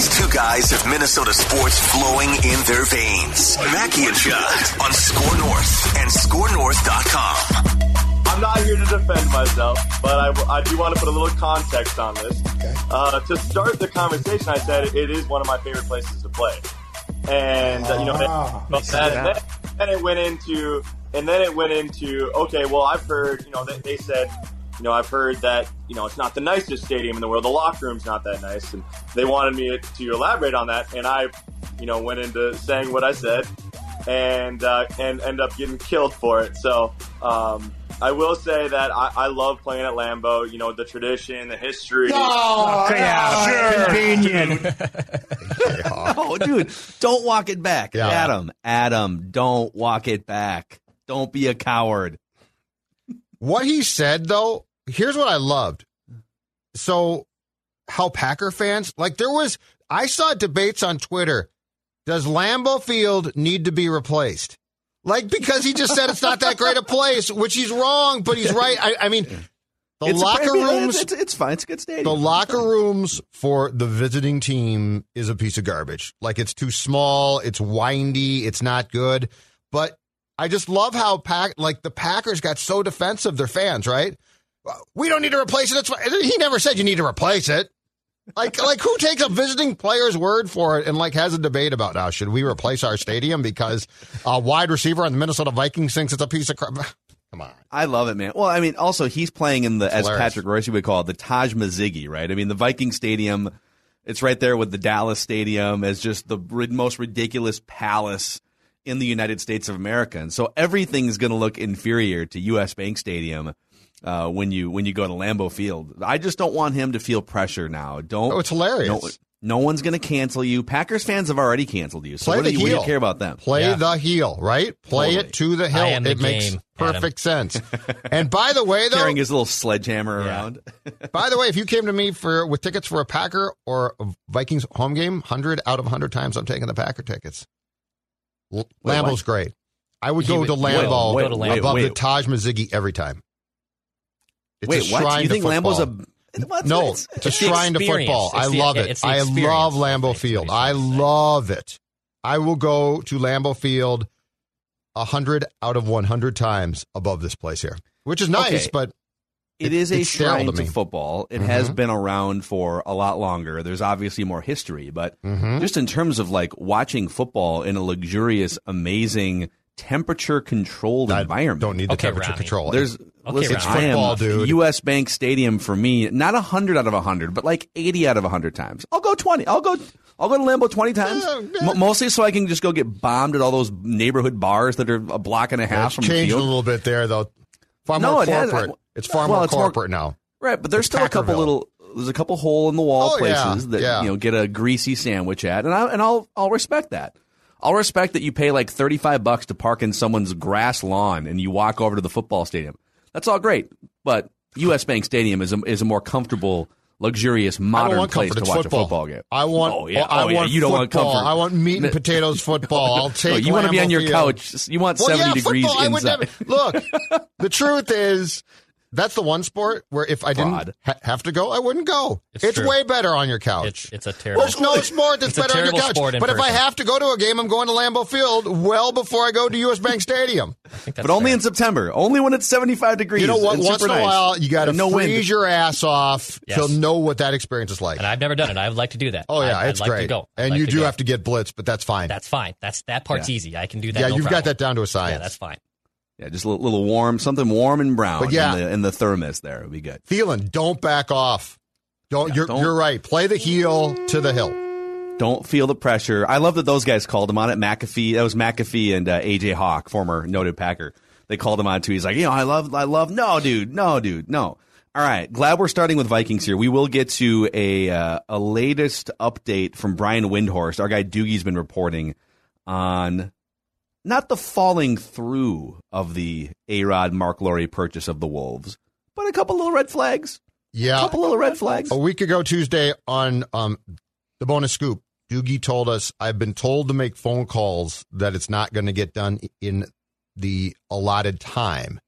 These two guys have Minnesota sports flowing in their veins. Mackey and Judd on SKOR North and SKORNorth.com. I'm not here to defend myself, but I, I do want to put a little context on this. Uh, to start the conversation, I said it is one of my favorite places to play, and uh, you know, Ah, and, then, then it went into, and then it went into, okay, well, I've heard, you know, they, they said, you know, I've heard that, you know, it's not the nicest stadium in the world. The locker room's not that nice, and they wanted me to elaborate on that, and I, you know, went into saying what I said, and uh, and end up getting killed for it. So. Um, I will say that I, I love playing at Lambeau. You know the tradition, the history. Oh, yeah, convenient. oh, dude, don't walk it back. Yeah. Adam, Adam, don't walk it back. Don't be a coward. What he said, though, here's what I loved. So, how Packer fans, like, there was, I saw debates on Twitter. Does Lambeau Field need to be replaced? Like, because he just said it's not that great a place, which he's wrong, but he's right. I, I mean, the It's locker rooms. It's, it's fine. It's a good stadium. The locker rooms for the visiting team is a piece of garbage. Like it's too small, it's windy, it's not good. But I just love how pack like the Packers got so defensive. Their fans, right? We don't need to replace it. It's fine. He never said you need to replace it. Like, like who takes a visiting player's word for it and like has a debate about now should we replace our stadium because a wide receiver on the Minnesota Vikings thinks it's a piece of crap? Come on. I love it, man. Well, I mean, also he's playing in the as hilarious. Patrick Royce would call it the Taj Mazzigi, right? I mean, the Viking Stadium. It's right there with the Dallas Stadium as just the most ridiculous palace in the United States of America, and so everything's going to look inferior to U.S. Bank Stadium uh, when you when you go to Lambeau Field. I just don't want him to feel pressure now. Don't. Oh, it's hilarious. No, no one's going to cancel you. Packers fans have already canceled you. So Play what do, the you, what do you heel. care about them? Play Yeah. the heel, right? Play Totally. it to the hill. I am the it makes game, perfect sense. and by the way, though, Carrying his little sledgehammer Yeah. around. by the way, if you came to me for with tickets for a Packer or a Vikings home game, hundred out of hundred times I'm taking the Packer tickets. L- Wait, Lambeau's great. I would go would- to wait, Lambeau wait, Go to Lambeau. above wait, the. Taj Mazzigi every time. It's Wait, a what? shrine You think Lambeau's a football. what? No, It's- it's, a the shrine to football. I the- love yeah, it. the I love Lambeau Field. I trying to say. love it. I will go to Lambeau Field hundred out of one hundred times above this place here, which is nice, Okay. but It is a shrine to to, football. It has Mhm. been around for a lot longer. There's obviously more history, but Mhm. just in terms of like watching football in a luxurious, amazing, temperature controlled environment. don't need the Okay, temperature Ronnie. control. There's listen, Ronnie. I am Football, dude. U.S. Bank Stadium for me, not hundred out of hundred, but like eighty out of hundred times. I'll go twenty. I'll go. I'll go to Lambeau twenty times, Yeah, yeah. M- mostly so I can just go get bombed at all those neighborhood bars that are a block and a half It's from the changed a little bit there, though. Far No, more it has- corporate. it's far well, more it's more- corporate now. Right, but there's It's still a couple little. There's a couple hole in the wall Oh, yeah, places that yeah. you know get a greasy sandwich at, and I and I'll I'll respect that. I'll respect that you pay like thirty five bucks to park in someone's grass lawn and you walk over to the football stadium. That's all great, but U.S. Bank Stadium is a, is a more comfortable, luxurious, modern place to watch football. a football game. I want. Oh yeah, I oh, yeah. want You don't want football. comfort. I want meat and potatoes football. I'll No, take. you want to be on your Field. couch. You want Well, seventy yeah, degrees football, inside. never, look, the truth is, that's the one sport where if I Fraud. didn't ha- have to go, I wouldn't go. It's It's, way better on your couch. It's it's a terrible. There's no sport that's better on your couch. sport in But if I have to go to a game, I'm going to Lambeau Field well before I go to US Bank Stadium. I think that's but only fair. in September. Only when it's 75 degrees. You know what? and Once super in a nice. while, you got to And no freeze wind. your ass off Yes. to know what that experience is like. And I've never done it. I would like to do that. oh yeah, I'd, it's I'd like great. To go. And like you do go. have to get blitzed, but that's fine. That's fine. That's that part's Yeah. easy. I can do that. yeah, no you've problem. got that down to a science. Yeah, that's fine. Yeah, just a little, little warm, something warm and brown But yeah. in, the, in the thermos there would be good. Thielen, don't back off. Don't. Yeah, you're don't- you're right. Play the heel to the hill. Don't feel the pressure. I love that those guys called him on it. McAfee, that was McAfee and uh, AJ Hawk, former noted Packer. They called him on it too. He's like, you know, I love, I love. No, dude, no, dude, no. All right, glad we're starting with Vikings here. We will get to a uh, a latest update from Brian Windhorst. Our guy Doogie's been reporting on not the falling through of the A Rod Marc Lore purchase of the Wolves, but a couple little red flags. Yeah. A couple little red flags. A week ago Tuesday on um, the bonus scoop, Doogie told us I've been told to make phone calls that it's not going to get done in the allotted time,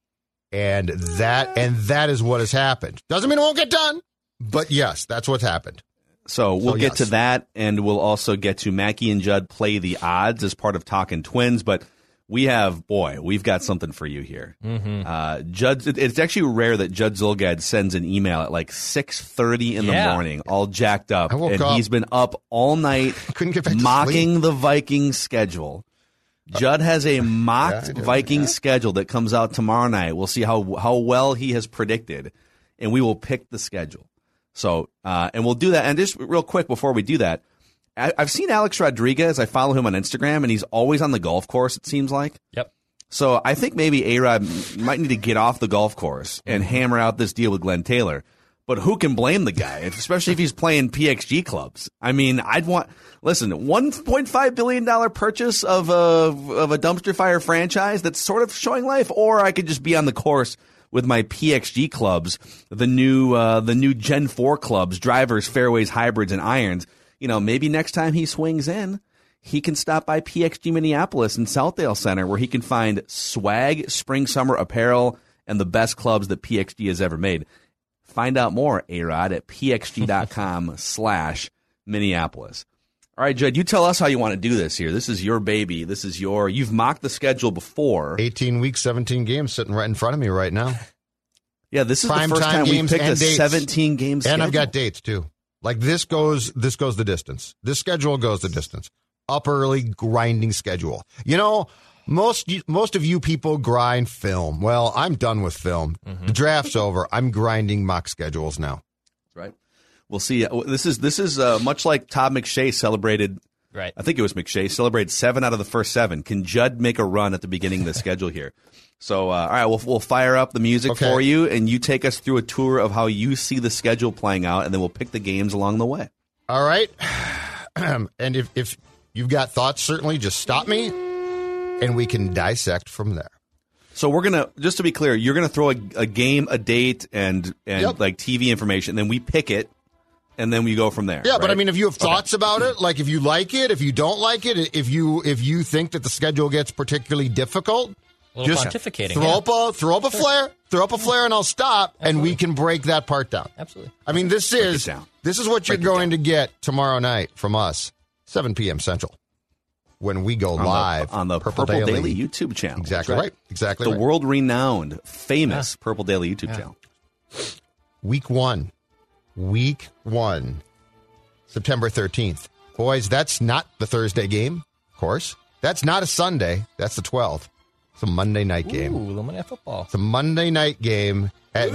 and that and that is what has happened. Doesn't mean it won't get done, but yes, that's what's happened. So we'll So, get yes. to that, and we'll also get to Mackey and Judd play the odds as part of Talking Twins. But we have, boy, we've got something for you here. Mm-hmm. Uh, Judd, it- it's actually rare that Judd Zulgad sends an email at like six thirty in the morning, all jacked up, and up. he's been up all night Couldn't get back mocking the Viking schedule. Judd has a mocked Yeah. Viking schedule that comes out tomorrow night. We'll see how how well he has predicted, and we will pick the schedule. So, uh, and we'll do that. And just real quick before we do that, I, I've seen Alex Rodriguez. I follow him on Instagram, and he's always on the golf course. It seems like. Yep. So I think maybe A Rod might need to get off the golf course Mm-hmm. and hammer out this deal with Glenn Taylor. But who can blame the guy, especially if he's playing PXG clubs? I mean, I'd want listen, one point five billion dollar purchase of a of a dumpster fire franchise that's sort of showing life, or I could just be on the course with my PXG clubs, the new uh, the new Gen Four clubs, drivers, fairways, hybrids, and irons. You know, maybe next time he swings in, he can stop by PXG Minneapolis and Southdale Center where he can find swag, spring, summer apparel, and the best clubs that PXG has ever made. Find out more, A-Rod, at pxg.com slash Minneapolis. All right, Judd, you tell us how you want to do this here. This is your baby. This is your, you've mocked the schedule before. 18 weeks, 17 games sitting right in front of me right now, Yeah, this is Prime the first time time we games picked a and dates. 17 game schedule. and I've got dates too. Like this goes, this goes the distance. This schedule goes the distance. Up early, grinding schedule. You know, most most of you people grind film. Well, I'm done with film. Mm-hmm. The draft's over. I'm grinding mock schedules now. Right? We'll see. Uh, This is this is uh, much like Todd McShay celebrated. Right. I think it was McShay celebrated seven out of the first seven. Can Judd make a run at the beginning of the schedule here? So, uh, all right, we'll we'll fire up the music Okay. for you, and you take us through a tour of how you see the schedule playing out, and then we'll pick the games along the way. All right. and if if you've got thoughts, certainly just stop me, and we can dissect from there. So we're gonna just to be clear, you're gonna throw a, a game, a date, and and Yep. like TV information, then we pick it, and then we go from there. Yeah, but I mean, if you have thoughts about it, like if you like it, if you don't like it, if you if you think that the schedule gets particularly difficult, A little just pontificating. throw yeah. up a throw up a flare, throw up a flare, and I'll stop, and we can break that part down. Absolutely. I mean, this is this is what you're going to get tomorrow night from us, 7 p.m. Central, when we go on live the, on the Purple, Daily. YouTube channel. Exactly That's right. Exactly The right. world renowned, famous Purple Daily YouTube channel. Week one. Week one. September 13th. Boys, that's not the Thursday game, of course. That's not a Sunday. That's the 12th. It's a Monday night game. Ooh, little Monday football. It's a Monday night game at,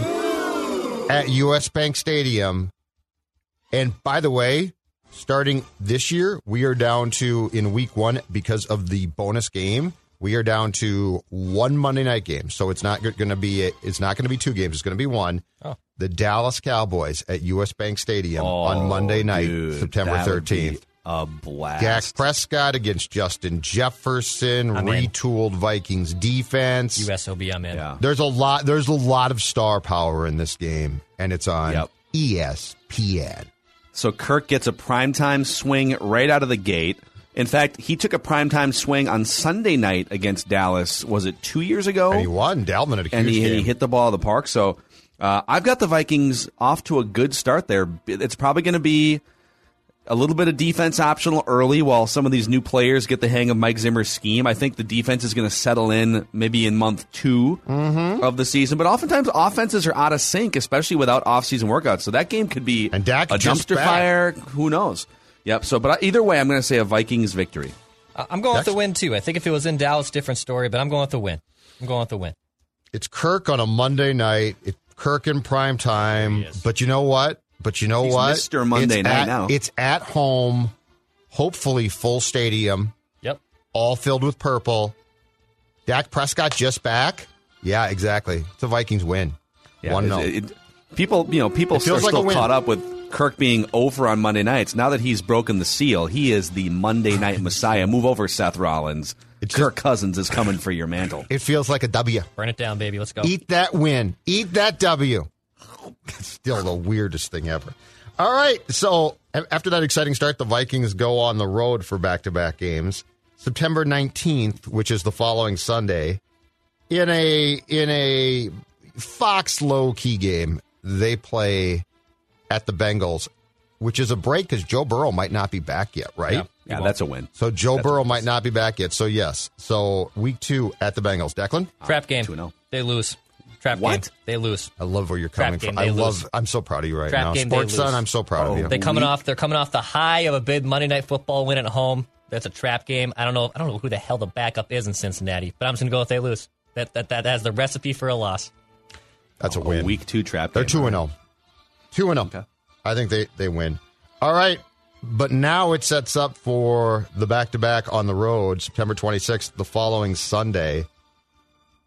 at US Bank Stadium. And by the way, starting this year, we are down to, in week one, because of the bonus game, we are down to one Monday night game. So it's not going to be, it's not going to be two games. It's going to be one. Oh. The Dallas Cowboys at US Bank Stadium on oh, Monday night, Oh, Dude, September that would be 13th. A blast. Dak Prescott against Justin Jefferson, I'm in. retooled Vikings defense. USOB, I'm in. Yeah. There's a lot. There's a lot of star power in this game, and it's on Yep. ESPN. So Kirk gets a primetime swing right out of the gate. In fact, he took a primetime swing on Sunday night against Dallas. Was it two years ago? And he won. Dalvin at a huge and he, game. he hit the ball of the park. So Uh, I've got the Vikings off to a good start there. It's probably going to be a little bit of defense optional early while some of these new players get the hang of Mike Zimmer's scheme. I think the defense is going to settle in maybe in month 2 Mm-hmm. of the season. But oftentimes offenses are out of sync, especially without offseason workouts. So that game could be And Dak a dumpster back. fire. Who knows? Yep. So, but either way, I'm going to say a Vikings victory. I- I'm going with the win too. I think if it was in Dallas, different story. But I'm going with the win. I'm going with the win. It's Kirk on a Monday night. It, Kirk in prime time. But you know what? But you know He's what? Mr. Monday It's night at- now. It's at home. Hopefully, full stadium, Yep. all filled with purple. Dak Prescott just back. Yeah, exactly. It's a Vikings win. Yeah, One no. it- people, you know, people are like still win. caught up with Kirk being over on Monday nights. Now that he's broken the seal, he is the Monday night Messiah. Move over, Seth Rollins. It's Kirk Cousins is coming for your mantle. It feels like a W. Burn it down, baby. Let's go. Eat that win. Eat that W. Still the weirdest thing ever. All right. So after that exciting start, the Vikings go on the road for back to back games. September 19th, which is the following Sunday, in a in a Fox low key game, they play at the Bengals, which is a break because Joe Burrow might not be back yet, right? Yeah. Yeah, that's a win. So Joe That's Burrow might not be back yet. So yes. So week two at the Bengals. Declan? Uh, trap game. 2-0. They lose. Trap What? game. They lose. I love where you're Trap coming game, from. I they love. lose. I'm so proud of you right Trap now, game, they Sports Son. I'm so proud of oh. you. They coming We- off. They're coming off the high of a big Monday night football win at home. That's a trap game. I don't know. I don't know who the hell the backup is in Cincinnati, but I'm just gonna go if they lose. That that that has the recipe for a loss. That's a A win. week two trap. They're game. two and zero. Two and zero. I think they they win. All right, but now it sets up for the back to back on the road, September 26th, the following Sunday,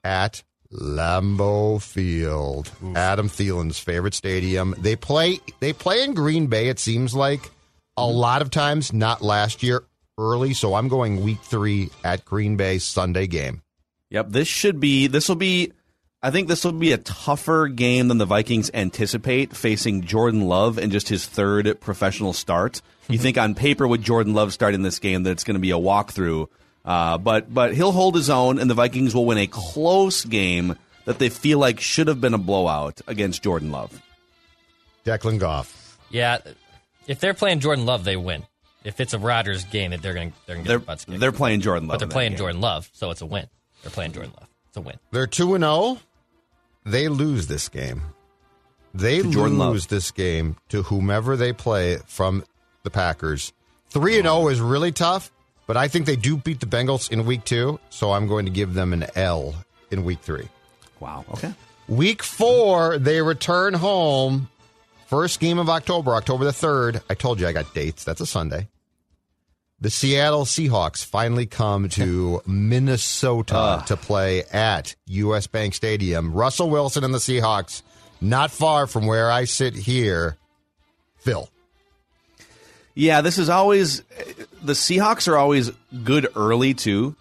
at Lambeau Field, Adam Thielen's favorite stadium. They play they play in Green Bay. It seems like a mm-hmm. lot of times, not last year early. So I'm going week three at Green Bay Sunday game. Yep, this should be this will be I think this will be a tougher game than the Vikings anticipate facing Jordan Love in just his third professional start. You think on paper with Jordan Love starting this game that it's going to be a walkthrough, uh, but but he'll hold his own and the Vikings will win a close game that they feel like should have been a blowout against Jordan Love. Declan Goff. Yeah, if they're playing Jordan Love, they win. If it's a Rodgers game, they're gonna they're gonna get They're butts kicked. they're playing Jordan Love, but they're playing game. Jordan Love, so it's a win. They're playing Jordan Love. It's a win. They're 2 and 0. They lose this game. They lose Love. this game to whomever they play from the Packers. 3 and 0 is really tough, but I think they do beat the Bengals in week 2, so I'm going to give them an L in week 3. Wow. Okay. Week 4, they return home. First game of October, October the 3rd. I told you I got dates. That's a Sunday. The Seattle Seahawks finally come to Minnesota ah. to play at US Bank Stadium. Russell Wilson and the Seahawks, not far from where I sit here. Phil. Yeah, this is always the Seahawks are always good early too,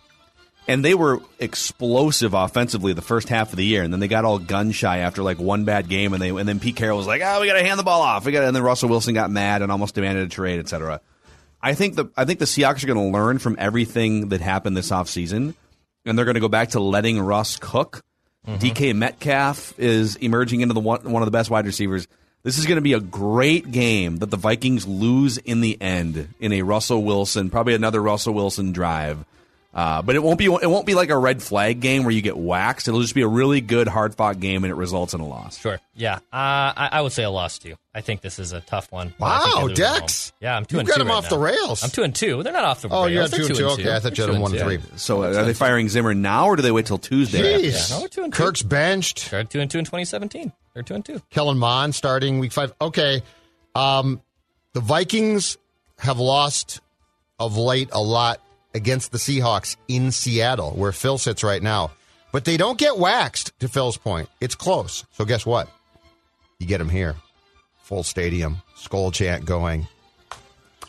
and they were explosive offensively the first half of the year, and then they got all gun shy after like one bad game, and they and then Pete Carroll was like, "Oh, we got to hand the ball off." We got, and then Russell Wilson got mad and almost demanded a trade, etc. I think the I think the Seahawks are going to learn from everything that happened this offseason, and they're going to go back to letting Russ cook. Mm-hmm. DK Metcalf is emerging into the one, one of the best wide receivers. This is going to be a great game that the Vikings lose in the end in a Russell Wilson, probably another Russell Wilson drive. Uh, but it won't be it won't be like a red flag game where you get waxed. It'll just be a really good hard fought game and it results in a loss. Sure. Yeah. Uh, I, I would say a loss too. I think this is a tough one. but I think Wow, they lose at home. Dex. Yeah, I'm two You've and got two them right off the rails. I'm two and two. They're not off the Oh, rails. you had They're two and two. and Okay, I thought you had They're one and and three. So are they firing Zimmer now or do they wait till Tuesday? Jeez. Yeah, no, we're two and two. Kirk's benched. They're two and two in 2017. They're two and two. Kellen Mond starting week five. Okay. Um, the Vikings have lost of late a lot against the Seahawks in Seattle, where Phil sits right now. But they don't get waxed, to Phil's point. It's close. So guess what? You get them here. Full stadium, skull chant going.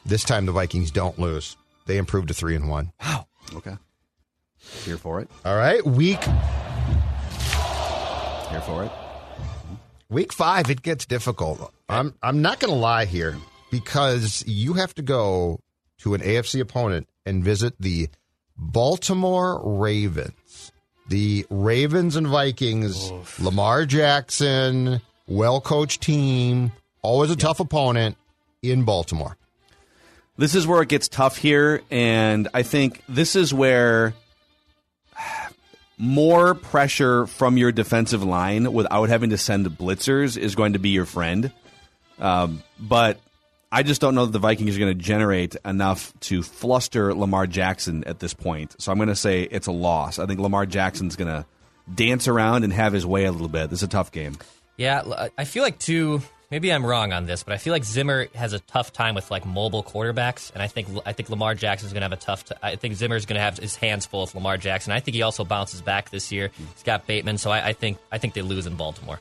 This time the Vikings don't lose. They improved to three and one. Wow. Okay. Here for it. All right. Week Here for it. Week five, it gets difficult. I'm I'm not going to lie here because you have to go to an AFC opponent and visit the Baltimore Ravens. The Ravens and Vikings, Lamar Jackson, well coached team, always a tough opponent in Baltimore. This is where it gets tough here, and I think this is where more pressure from your defensive line without having to send blitzers is going to be your friend. Um, but I just don't know that the Vikings are going to generate enough to fluster Lamar Jackson at this point. So I'm going to say it's a loss. I think Lamar Jackson's going to dance around and have his way a little bit. This is a tough game. Yeah, I feel like too. Maybe I'm wrong on this, but I feel like Zimmer has a tough time with like mobile quarterbacks, and I think I think Lamar Jackson is going to have a tough. T- I think Zimmer's going to have his hands full with Lamar Jackson. I think he also bounces back this year. He's got Bateman, so I, I think I think they lose in Baltimore.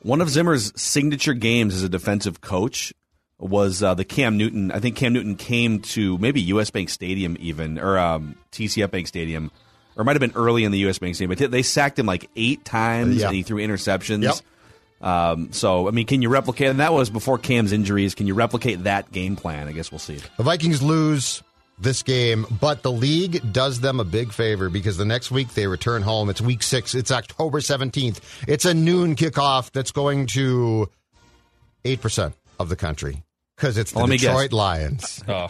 One of Zimmer's signature games as a defensive coach was uh, the Cam Newton. I think Cam Newton came to maybe U.S. Bank Stadium even or um, TCF Bank Stadium, or might have been early in the U.S. Bank Stadium. But they sacked him like eight times, Yeah. and he threw interceptions. Yep. Um, so I mean, can you replicate? And that was before Cam's injuries. Can you replicate that game plan? I guess we'll see. The Vikings lose this game, but the league does them a big favor because the next week they return home. It's week six. It's October 17th. It's a noon kickoff that's going to 8% of the country because it's the Let me guess. Detroit Lions. Oh,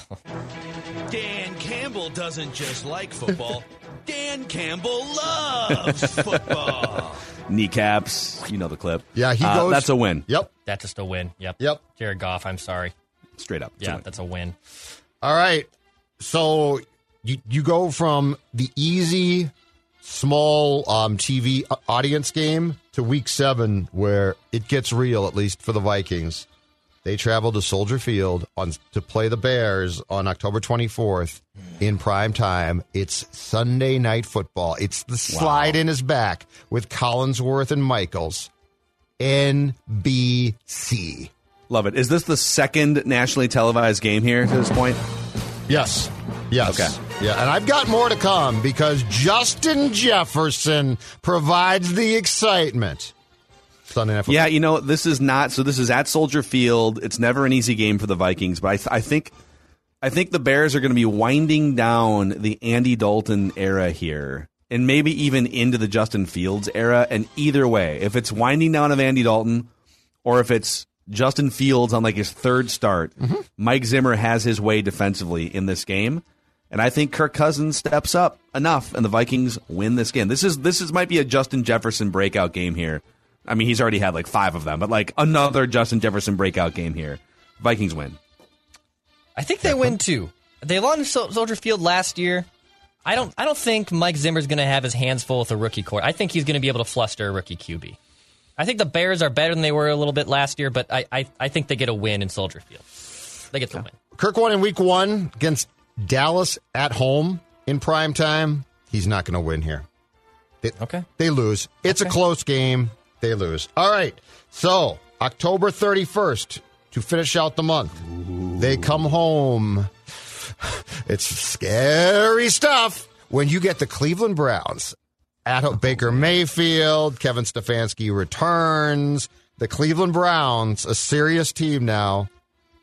Dan Campbell doesn't just like football. Dan Campbell loves football. Kneecaps, you know the clip. Yeah, he Uh, goes. That's a win, Yep. that's just a win. Yep. Yep. Jared Goff. I'm sorry. straight up. It's a Yeah, that's a win. All right. So you you go from the easy small um, TV audience game to week seven where it gets real, at least for the Vikings. They travel to Soldier Field on to play the Bears on October 24th in prime time. It's Sunday night football. It's the slide in his back with Collinsworth and Michaels. NBC. Love it. Is this the second nationally televised game here to this point? Yes. Yes. Okay. Yeah, and I've got more to come because Justin Jefferson provides the excitement. Sunday night football. Yeah, you know, this is not so. This is at Soldier Field. It's never an easy game for the Vikings, but I, th- I think, I think the Bears are going to be winding down the Andy Dalton era here, and maybe even into the Justin Fields era. And either way, if it's winding down of Andy Dalton, or if it's Justin Fields on like his third start, mm-hmm. Mike Zimmer has his way defensively in this game. And I think Kirk Cousins steps up enough, and the Vikings win this game. This is this is might be a Justin Jefferson breakout game here. I mean, he's already had like five of them, but like another Justin Jefferson breakout game here. Vikings win. I think they win too. They lost Sol- Soldier Field last year. I don't. I don't think Mike Zimmer's going to have his hands full with a rookie court. I think he's going to be able to fluster a rookie QB. I think the Bears are better than they were a little bit last year, but I, I, I think they get a win in Soldier Field. They get the win. Kirk won in week one against Dallas at home in prime time. He's not going to win here. They, Okay. They lose. It's a close game. They lose. All right. So, October 31st, to finish out the month, they come home. It's scary stuff when you get the Cleveland Browns at Baker Mayfield. Kevin Stefanski returns. The Cleveland Browns, a serious team now,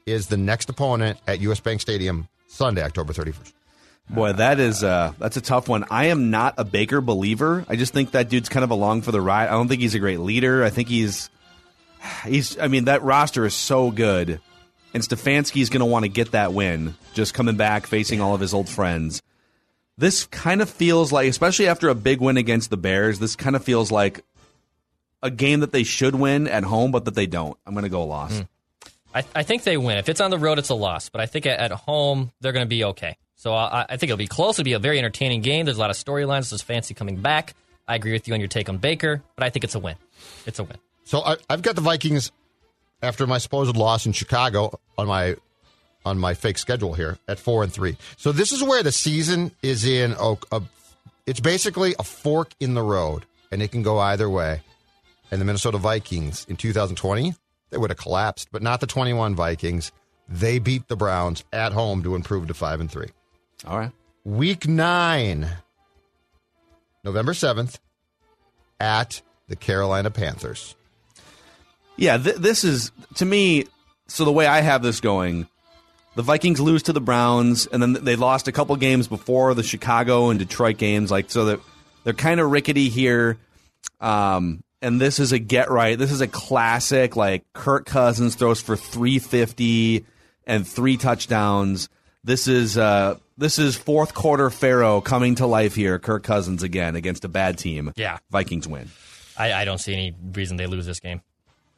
is the next opponent at US Bank Stadium Sunday, October 31st. Boy, that is uh, that's a tough one. I am not a Baker believer. I just think that dude's kind of along for the ride. I don't think he's a great leader. I think he's he's. I mean, that roster is so good, and Stefanski's going to want to get that win. Just coming back, facing all of his old friends. This kind of feels like, especially after a big win against the Bears, this kind of feels like a game that they should win at home, but that they don't. I'm going to go loss. I, I think they win. If it's on the road, it's a loss. But I think at, at home, they're going to be okay. So uh, I, I think it'll be close. It'll be a very entertaining game. There's a lot of storylines. There's Fancy coming back. I agree with you on your take on Baker, but I think it's a win. It's a win. So I, I've got the Vikings after my supposed loss in Chicago on my on my fake schedule here at four and three. So this is where the season is in. A, a, it's basically a fork in the road, and it can go either way. And the Minnesota Vikings in 2020 they would have collapsed, but not the 21 Vikings. They beat the Browns at home to improve to five and three. All right. Week nine, November 7th, at the Carolina Panthers. Yeah, th- this is to me. So the way I have this going, the Vikings lose to the Browns, and then they lost a couple games before the Chicago and Detroit games. Like so that they're kind of rickety here. Um, and this is a get right. This is a classic. Like Kirk Cousins throws for 350 and three touchdowns. This is uh, this is fourth quarter Pharaoh coming to life here. Kirk Cousins again against a bad team. Yeah. Vikings win. I, I don't see any reason they lose this game.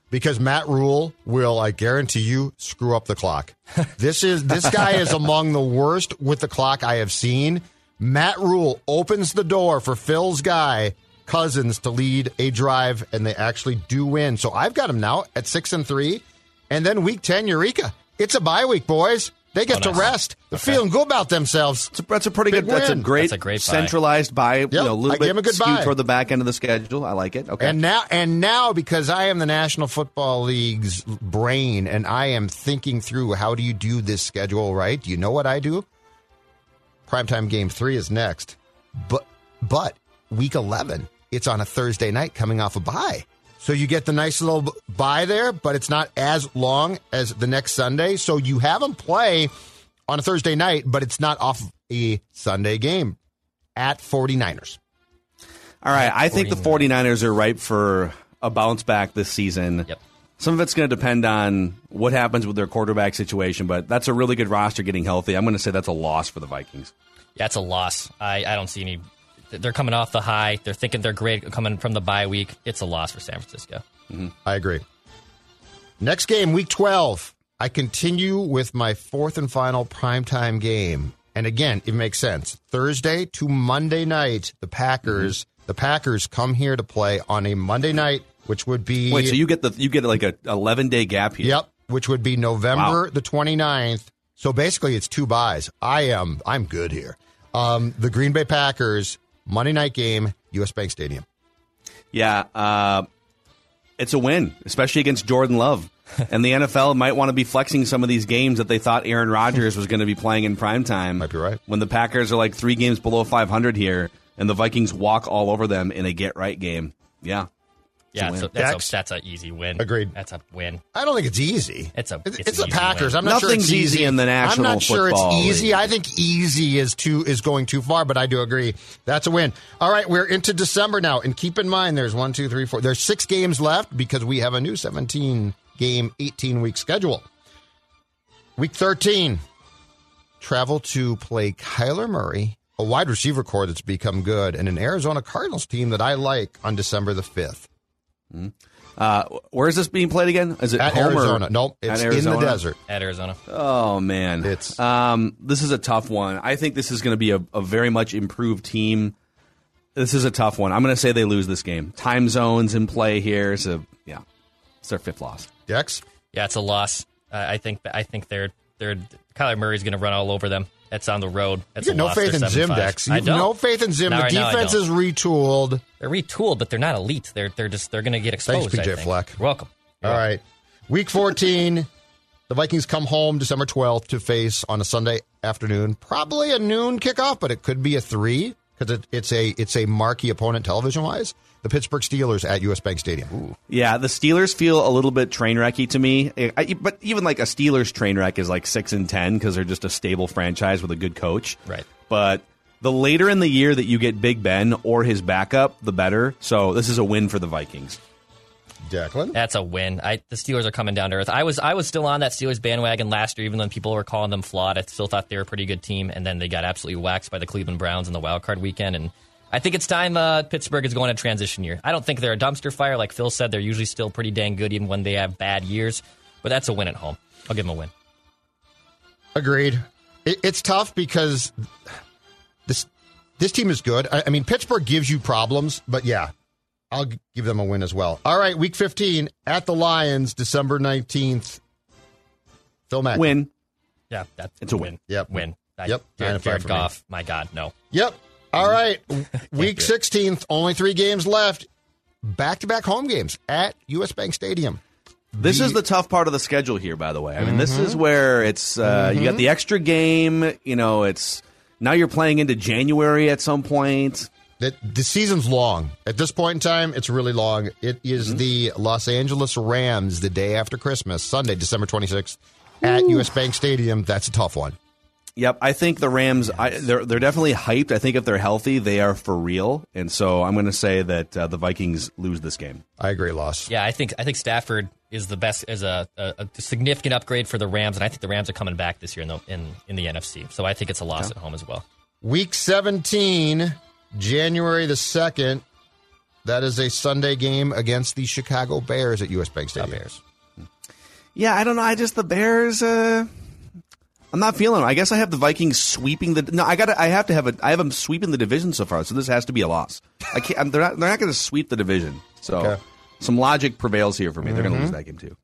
because Matt Rhule will, I guarantee you, screw up the clock. This is this guy is among the worst with the clock I have seen. Matt Rhule opens the door for Phil's guy Cousins to lead a drive, and they actually do win. So I've got him now at six and three, and then week ten, Eureka! It's a bye week, boys. They get Oh, to rest. They're feeling good about themselves. That's a, that's a pretty Big good. That's a great, That's a great bye. centralized bye. you know, a I little gave bit him a good skewed bye. toward the back end of the schedule. I like it. Okay. And now, and now, because I am the National Football League's brain, and I am thinking through how do you do this schedule right? Do you know what I do? Primetime game three is next, but but week eleven, it's on a Thursday night, coming off a bye. So you get the nice little bye there, but it's not as long as the next Sunday. So you have them play on a Thursday night, but it's not off a Sunday game at 49ers. All right. I think the 49ers are ripe for a bounce back this season. Yep. Some of it's going to depend on what happens with their quarterback situation, but that's a really good roster getting healthy. I'm going to say that's a loss for the Vikings. Yeah, it's a loss. I, I don't see any. They're coming off the high. They're thinking they're great coming from the bye week. It's a loss for San Francisco. I agree. Next game, week 12. I continue with my fourth and final primetime game. And again, it makes sense. Thursday to Monday night, the Packers, the Packers come here to play on a Monday night, which would be Wait, so you get the you get like a 11 day gap here? Yep, which would be November Wow. the 29th. So basically it's two byes. I am I'm good here. Um, the Green Bay Packers Monday night game, US Bank Stadium. Yeah, uh, it's a win, especially against Jordan Love. and the NFL might want to be flexing some of these games that they thought Aaron Rodgers was going to be playing in prime time. Might be right. When the Packers are like three games below 500 here, and the Vikings walk all over them in a get right game. Yeah. Yeah, win. so that's a, that's an easy win. Agreed. That's a win. I don't think it's easy. It's a- it's, it's it's an the easy Packers. win. I'm not sure Nothing's it's easy in the National I'm not sure it's easy. League. I think easy is too is going too far, but I do agree that's a win. All right, we're into December now, and keep in mind there's one, two, three, four. There's six games left because we have a new 17 game, 18 week schedule. Week 13, travel to play Kyler Murray, a wide receiver corps that's become good, and an Arizona Cardinals team that I like on December the 5th. Uh, where is this being played again? Is it At home or- Arizona. Nope, at it's in the desert. At Arizona. Oh man, It's- um, this is a tough one. I think this is going to be a, a very much improved team. This is a tough one. I'm going to say they lose this game. Time zones in play here, so yeah, it's their fifth loss. Dex? Yeah, it's a loss. Uh, I think I think they're they're Kyler Murray's going to run all over them. That's on the road. That's You have no faith in Zim, 7-5. Dex. You have no faith in Zim. Not the right defense is retooled. They're retooled, but they're not elite. They're they're just they're going to get exposed. PJ I think. Fleck. You're welcome. All right. Week 14, the Vikings come home December 12th to face on a Sunday afternoon. Probably a noon kickoff, but it could be a 3 because it, it's a it's a marquee opponent television-wise. The Pittsburgh Steelers at US Bank Stadium. Yeah, the Steelers feel a little bit train wrecky to me. I, but even like a Steelers train wreck is like six and ten because they're just a stable franchise with a good coach. Right. But the later in the year that you get Big Ben or his backup, the better. So this is a win for the Vikings. Declan? That's a win. I, the Steelers are coming down to earth. I was I was still on that Steelers bandwagon last year, even though people were calling them flawed. I still thought they were a pretty good team, and then they got absolutely waxed by the Cleveland Browns in the wild card weekend. And I think it's time uh, Pittsburgh is going to transition year. I don't think they're a dumpster fire, like Phil said. They're usually still pretty dang good, even when they have bad years. But that's a win at home. I'll give them a win. Agreed. It, it's tough because this this team is good. I, I mean, Pittsburgh gives you problems, but yeah, I'll give them a win as well. All right, Week 15 at the Lions, December 19th. Phil Mack. Win. Yeah, that's It's a win. Yep. Win. I- Yep, nine Jared, Jared for me. Goff. My God, no. Yep. All right. Week do 16th, only three games left. Back to back home games at US Bank Stadium. This The- is the tough part of the schedule here, by the way. I mean, this is where it's uh, you got the extra game. You know, it's now you're playing into January at some point. The, the season's long. At this point in time, it's really long. It is the Los Angeles Rams the day after Christmas, Sunday, December 26th, at US Bank Stadium. That's a tough one. Yep, I think the Rams. I, they're they're definitely hyped. I think if they're healthy, they are for real. And so I'm going to say that uh, the Vikings lose this game. I agree, loss. Yeah, I think I think Stafford is the best as a, a, a significant upgrade for the Rams, and I think the Rams are coming back this year in the in, in the NFC. So I think it's a loss at home as well. Week 17, January the 2nd. That is a Sunday game against the Chicago Bears at US Bank Stadium. Bears. Yeah, I don't know. I just the Bears. Uh, I'm not feeling. Them. I guess I have the Vikings sweeping the. No, I got. I have to have a. I have them sweeping the division so far. So this has to be a loss. I can't. I'm, they're not. They're not going to sweep the division. So Okay. some logic prevails here for me. They're going to lose that game too.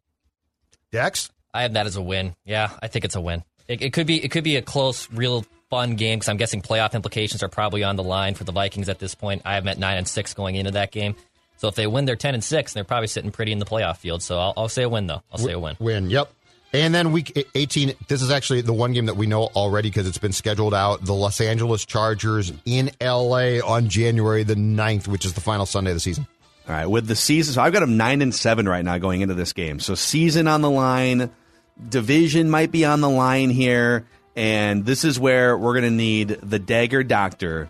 Dex? I have that as a win. Yeah, I think it's a win. It, it could be it could be a close, real fun game because I'm guessing playoff implications are probably on the line for the Vikings at this point. I have them at nine and six going into that game. So if they win, they're ten and six, and they're probably sitting pretty in the playoff field. So I'll, I'll say a win though. I'll say a win. Win, yep. And then week e- 18, this is actually the one game that we know already because it's been scheduled out. The Los Angeles Chargers in LA on January the 9th, which is the final Sunday of the season. All right, with the season, so I've got them nine and seven right now going into this game. So season on the line, division might be on the line here, and this is where we're going to need the Dagger Doctor.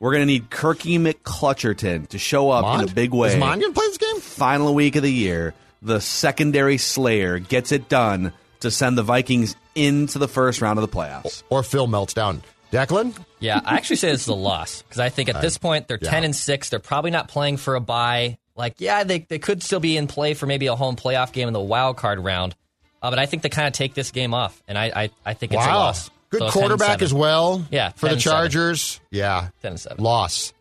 we're going to need Kirky McClutcherton to show up in a big way. Is Mond going to play this game? Final week of the year, the secondary Slayer gets it done to send the Vikings into the first round of the playoffs. Or Phil melts down. Declan? Yeah, I actually say this is a loss because I think at this uh, point they're Yeah. ten and six. They're probably not playing for a bye. Like, yeah, they they could still be in play for maybe a home playoff game in the wild card round. Uh, but I think they kind of take this game off, and I I, I think it's a loss. Good So quarterback as well. Yeah, For the and seven. Chargers. Yeah. 10 and seven. Loss.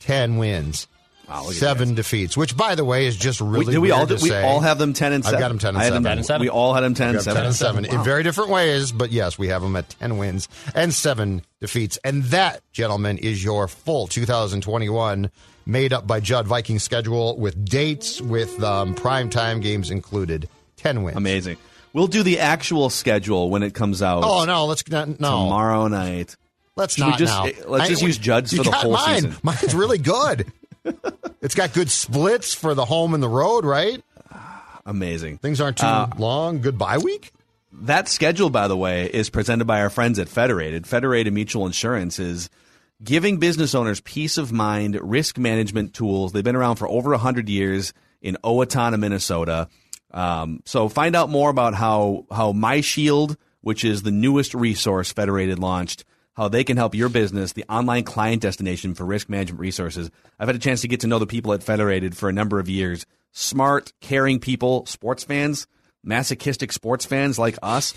10 wins. Wow, Seven defeats, which, by the way, is just really we, do we all to we say. all have them ten and seven. I've seven. got them 10 and I had 7. 10 and seven. We all had them ten and have seven. 10 and 7 in very different ways, but yes, we have them at 10 wins and 7 defeats. And that, gentlemen, is your full 2021 made up by Judd Viking schedule with dates, with um, prime time games included. 10 wins. Amazing. We'll do the actual schedule when it comes out. Oh, no, let's not. No. tomorrow night. Let's Should not just- now. eh, let's just use Judd's for the whole mine. season. Mine's really good. it's got good splits for the home and the road, right? Amazing. Things aren't too Uh, long. Goodbye week. That schedule, by the way, is presented by our friends at Federated. Federated Mutual Insurance is giving business owners peace of mind, risk management tools. They've been around for over 100 years in Owatonna, Minnesota. Um, so find out more about how, how MyShield, which is the newest resource Federated launched, how they can help your business, the online client destination for risk management resources. I've had a chance to get to know the people at Federated for a number of years. Smart, caring people, sports fans, masochistic sports fans like us.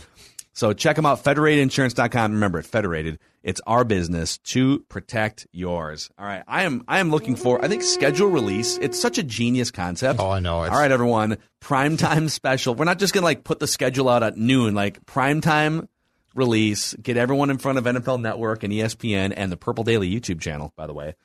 So check them out, federatedinsurance.com. Remember, it's Federated, it's our business to protect yours. All right. I am I am looking for I think schedule release. It's such a genius concept. Oh, I know. It's- All right, everyone. Primetime special. We're not just gonna like put the schedule out at noon, like primetime release, get everyone in front of NFL Network and ESPN and the Purple Daily YouTube channel, by the way.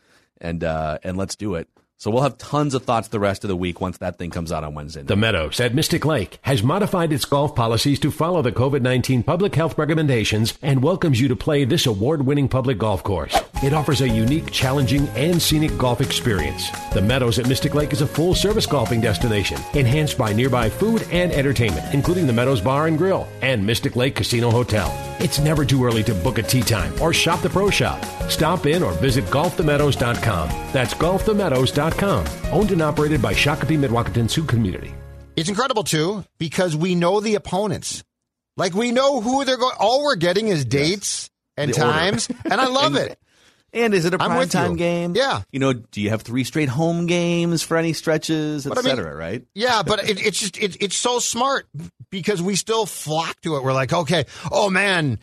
And uh and let's do it. So we'll have tons of thoughts the rest of the week once that thing comes out on Wednesday. The Meadows at Mystic Lake has modified its golf policies to follow the COVID 19 public health recommendations and welcomes you to play this award winning public golf course. It offers a unique, challenging, and scenic golf experience. The Meadows at Mystic Lake is a full service golfing destination, enhanced by nearby food and entertainment, including the Meadows Bar and Grill and Mystic Lake Casino Hotel. It's never too early to book a tee time or shop the pro shop. Stop in or visit golfthemeadows.com. That's golfthemeadows.com. Owned and operated by Shakopee Mdewakanton Sioux Community. It's incredible too because we know the opponents. Like we know who they're going. All we're getting is dates and The times, and I love And- it. And is it a I'm with primetime you. game? Yeah. You know, do you have three straight home games for any stretches, But I mean- right? Yeah, but it, it's just it, it's so smart because we still flock to it. We're like, okay, oh man, it,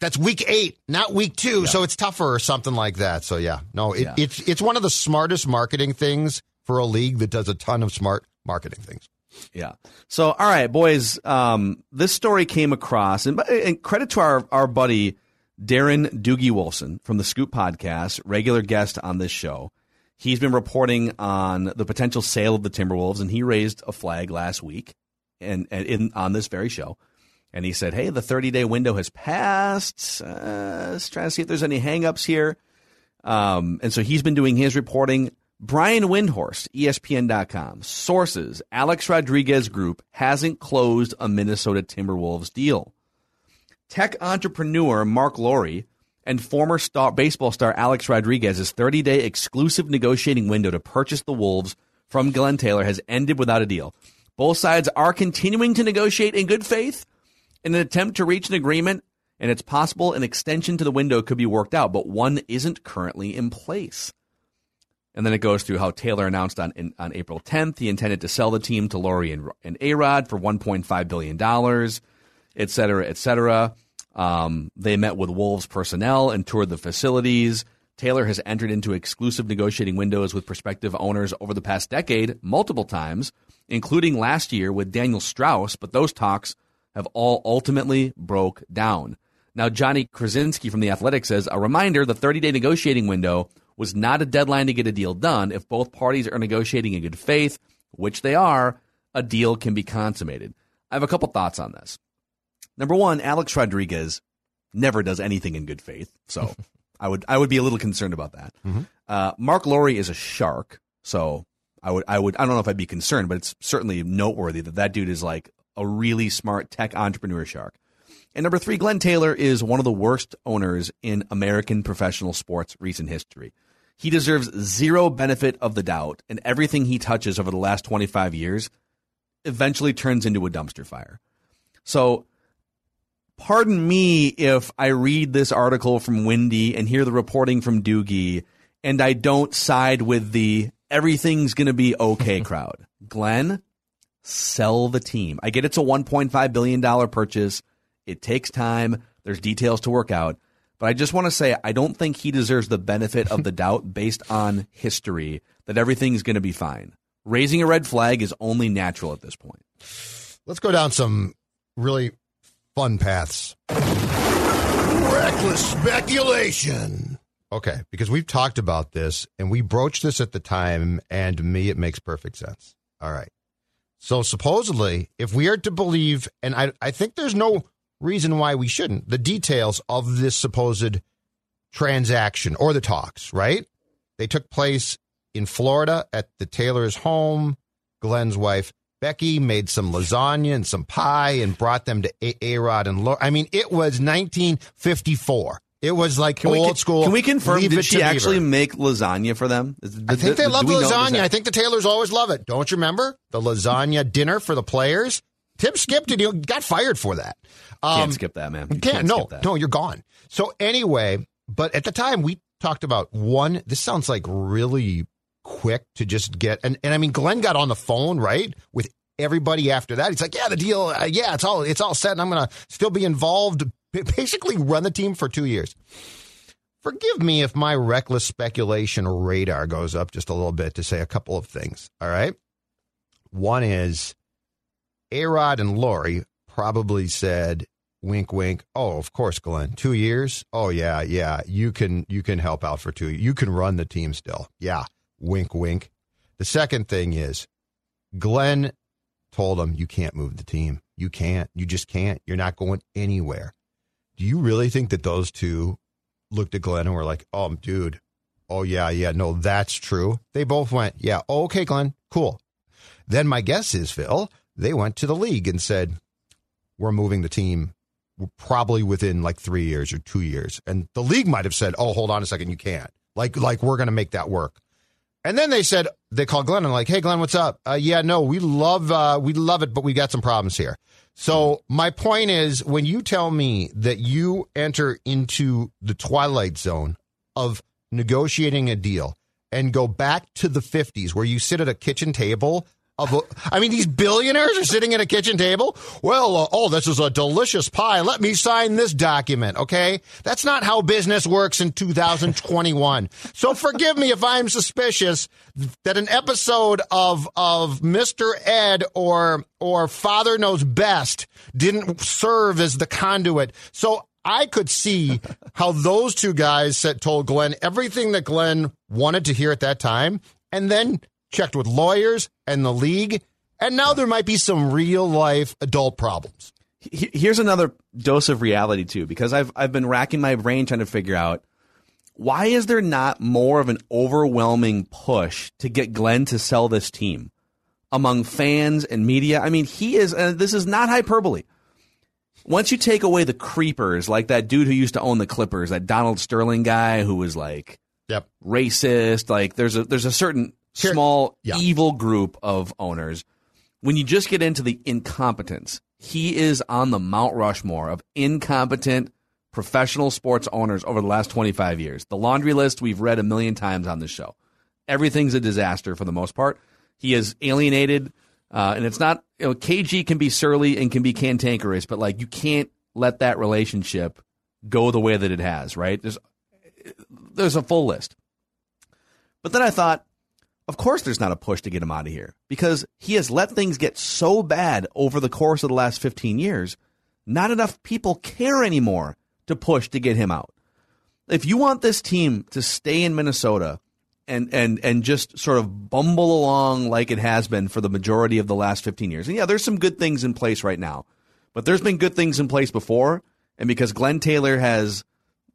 that's week eight, not week two, so it's tougher or something like that. So yeah, no, it, Yeah. it's it's one of the smartest marketing things for a league that does a ton of smart marketing things. Yeah. So, all right, boys. Um, this story came across, and, and credit to our our buddy Darren Doogie Wolfson from the Scoop Podcast, regular guest on this show. He's been reporting on the potential sale of the Timberwolves, and he raised a flag last week, and, and in on this very show. And he said, "Hey, the 30 day window has passed. Uh, let's try to see if there's any hangups here." Um, and so he's been doing his reporting. Brian Windhorst, ESPN.com. Sources Alex Rodriguez Group hasn't closed a Minnesota Timberwolves deal. Tech entrepreneur Marc Lore and former star, baseball star Alex Rodriguez's 30 day exclusive negotiating window to purchase the Wolves from Glenn Taylor has ended without a deal. Both sides are continuing to negotiate in good faith in an attempt to reach an agreement, and it's possible an extension to the window could be worked out, but one isn't currently in place. And then it goes through how Taylor announced on in, on April 10th he intended to sell the team to Lore and, and A-Rod for 1.5 billion dollars, et cetera, et cetera. Um, they met with Wolves personnel and toured the facilities. Taylor has entered into exclusive negotiating windows with prospective owners over the past decade, multiple times, including last year with Daniel Straus, but those talks have all ultimately broke down. Now, Johnny Krawczynski from The Athletic says, a reminder, the 30-day negotiating window was not a deadline to get a deal done. If both parties are negotiating in good faith, which they are, a deal can be consummated. I have a couple thoughts on this. Number one, Alex Rodriguez never does anything in good faith, so I would I would be a little concerned about that. Mm-hmm. Uh, Marc Lore is a shark, so I would I would I don't know if I'd be concerned, but it's certainly noteworthy that that dude is like a really smart tech entrepreneur shark. And number three, Glenn Taylor is one of the worst owners in American professional sports recent history. He deserves zero benefit of the doubt, and everything he touches over the last 25 years eventually turns into a dumpster fire. So, pardon me if I read this article from Windy and hear the reporting from Doogie, and I don't side with the everything's going to be okay crowd. Glenn, sell the team. I get it's a $1.5 billion purchase. It takes time. There's details to work out. But I just want to say, I don't think he deserves the benefit of the doubt based on history that everything's going to be fine. Raising a red flag is only natural at this point. Let's go down some really fun paths. Reckless speculation. Okay, because we've talked about this and we broached this at the time, and to me, it makes perfect sense. All right. So, supposedly, if we are to believe, and I, I think there's no reason why we shouldn't, the details of this supposed transaction or the talks, right? They took place in Florida at the Taylor's home. Glenn's wife, Becky, made some lasagna and some pie and brought them to A Rod and Lore. I mean, it was 1954. It was like Can we, old can, school. Can we confirm? Did she actually make lasagna for them? I think they love lasagna. I think the Taylors always love it. Don't you remember the lasagna dinner for the players? Tim skipped it. He got fired for that. Um, Can't skip that, man. You can't. can't no, skip that. no, you're gone. So anyway, but at the time we talked about one. This sounds like really quick to just get. And and I mean, Glenn got on the phone right with everybody after that. He's like, yeah, the deal. Uh, yeah, it's all it's all set, and I'm gonna still be involved. Basically, run the team for two years. Forgive me if my reckless speculation radar goes up just a little bit to say a couple of things. All right. One is Arod and Lore probably said, wink, wink. Oh, of course, Glenn. Two years. Oh yeah, yeah. You can you can help out for two. You can run the team still. Yeah. Wink, wink. The second thing is Glenn told him you can't move the team. You can't. You just can't. You're not going anywhere. Do you really think that those two looked at Glenn and were like, "Oh, dude, oh yeah, yeah, no, that's true." They both went, "Yeah, oh, okay, Glenn, cool." Then my guess is, Phil, they went to the league and said, "We're moving the team." Probably within like three years or two years, and the league might have said, "Oh, hold on a second, you can't." Like, like we're going to make that work. And then they said they called Glenn and like, "Hey, Glenn, what's up? Uh, yeah, no, we love uh, we love it, but we got some problems here." So my point is, when you tell me that you enter into the twilight zone of negotiating a deal and go back to the '50s, where you sit at a kitchen table. Of a, I mean, these billionaires are sitting at a kitchen table. Well, uh, oh, this is a delicious pie. Let me sign this document. Okay, that's not how business works in 2021. so forgive me if I'm suspicious that an episode of of Mr. Ed or or Father Knows Best didn't serve as the conduit. So I could see how those two guys said, told Glenn everything that Glenn wanted to hear at that time, and then checked with lawyers and the league. And now there might be some real life adult problems. Here's another dose of reality too, because I've I've been racking my brain trying to figure out why is there not more of an overwhelming push to get Glenn to sell this team among fans and media? I mean, he is, and this is not hyperbole. once you take away the creepers, like that dude who used to own the Clippers, that Donald Sterling guy who was like Yep. racist, like there's a there's a certain Small yeah. evil group of owners. When you just get into the incompetence, he is on the Mount Rushmore of incompetent professional sports owners over the last 25 years. The laundry list we've read a million times on this show. Everything's a disaster for the most part. He is alienated, uh, and it's not. You know, KG can be surly and can be cantankerous, but like you can't let that relationship go the way that it has. Right? There's there's a full list. But then I thought, of course, there's not a push to get him out of here because he has let things get so bad over the course of the last 15 years. Not enough people care anymore to push to get him out. If you want this team to stay in Minnesota and and and just sort of bumble along like it has been for the majority of the last 15 years. And yeah, there's some good things in place right now. But there's been good things in place before, and because Glenn Taylor has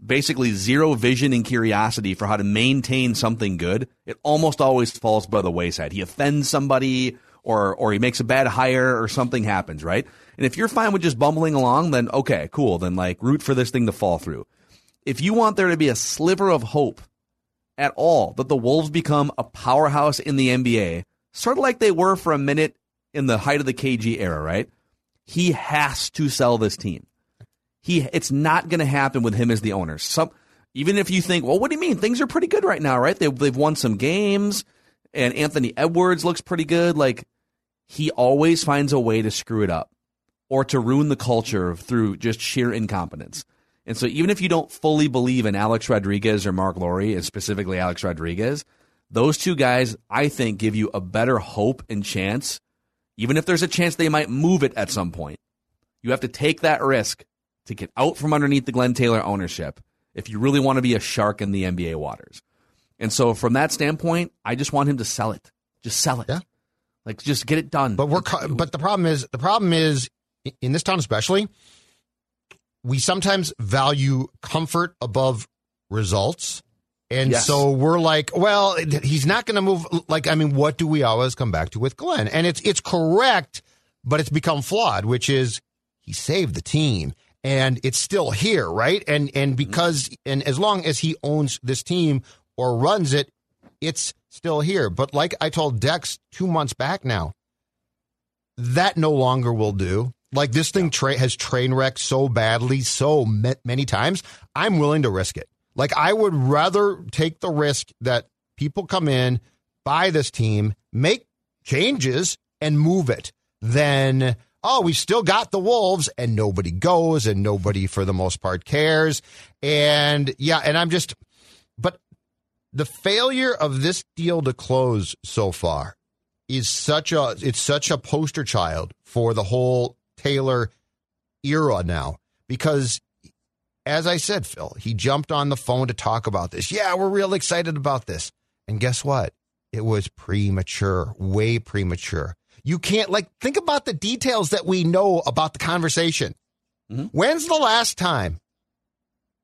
basically zero vision and curiosity for how to maintain something good, it almost always falls by the wayside. He offends somebody or or he makes a bad hire or something happens, right? And if you're fine with just bumbling along, then okay, cool. Then like root for this thing to fall through. If you want there to be a sliver of hope at all that the Wolves become a powerhouse in the NBA, sort of like they were for a minute in the height of the KG era, right? He has to sell this team. He it's not going to happen with him as the owner. Some even if you think, well, what do you mean? Things are pretty good right now, right? They've they've won some games, and Anthony Edwards looks pretty good. Like he always finds a way to screw it up or to ruin the culture through just sheer incompetence. And so even if you don't fully believe in Alex Rodriguez or Marc Lore, and specifically Alex Rodriguez, those two guys, I think, give you a better hope and chance, even if there's a chance they might move it at some point. You have to take that risk to get out from underneath the Glenn Taylor ownership if you really want to be a shark in the NBA waters. And so from that standpoint, I just want him to sell it. Just sell it. Yeah. Like just get it done. But we're but the problem is the problem is in this town especially we sometimes value comfort above results. And Yes. so we're like, well, he's not going to move like I mean, what do we always come back to with Glenn? And it's it's correct, but it's become flawed, which is he saved the team and it's still here, right? And and mm-hmm. because and as long as he owns this team or runs it, it's still here. But like I told Dex 2 months back now, that no longer will do. Like this thing tra- has train wrecked so badly, so ma- many times. I'm willing to risk it. Like I would rather take the risk that people come in, buy this team, make changes, and move it than oh we still got the Wolves and nobody goes and nobody for the most part cares. And yeah, and I'm just, but the failure of this deal to close so far is such a it's such a poster child for the whole Taylor era now because as I said, Phil, he jumped on the phone to talk about this. Yeah, we're real excited about this. And guess what? It was premature, way premature. You can't like think about the details that we know about the conversation. Mm-hmm. When's the last time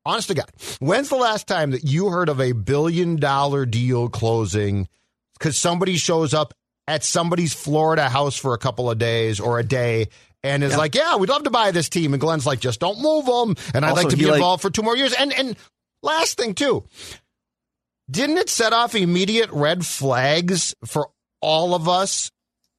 honest to God, when's the last time that you heard of a billion dollar deal closing because somebody shows up at somebody's Florida house for a couple of days or a day and is Yeah. like, "Yeah, we'd love to buy this team," and Glenn's like, "Just don't move them," and I'd Also, like to be like- involved for two more years. And and last thing too, didn't it set off immediate red flags for all of us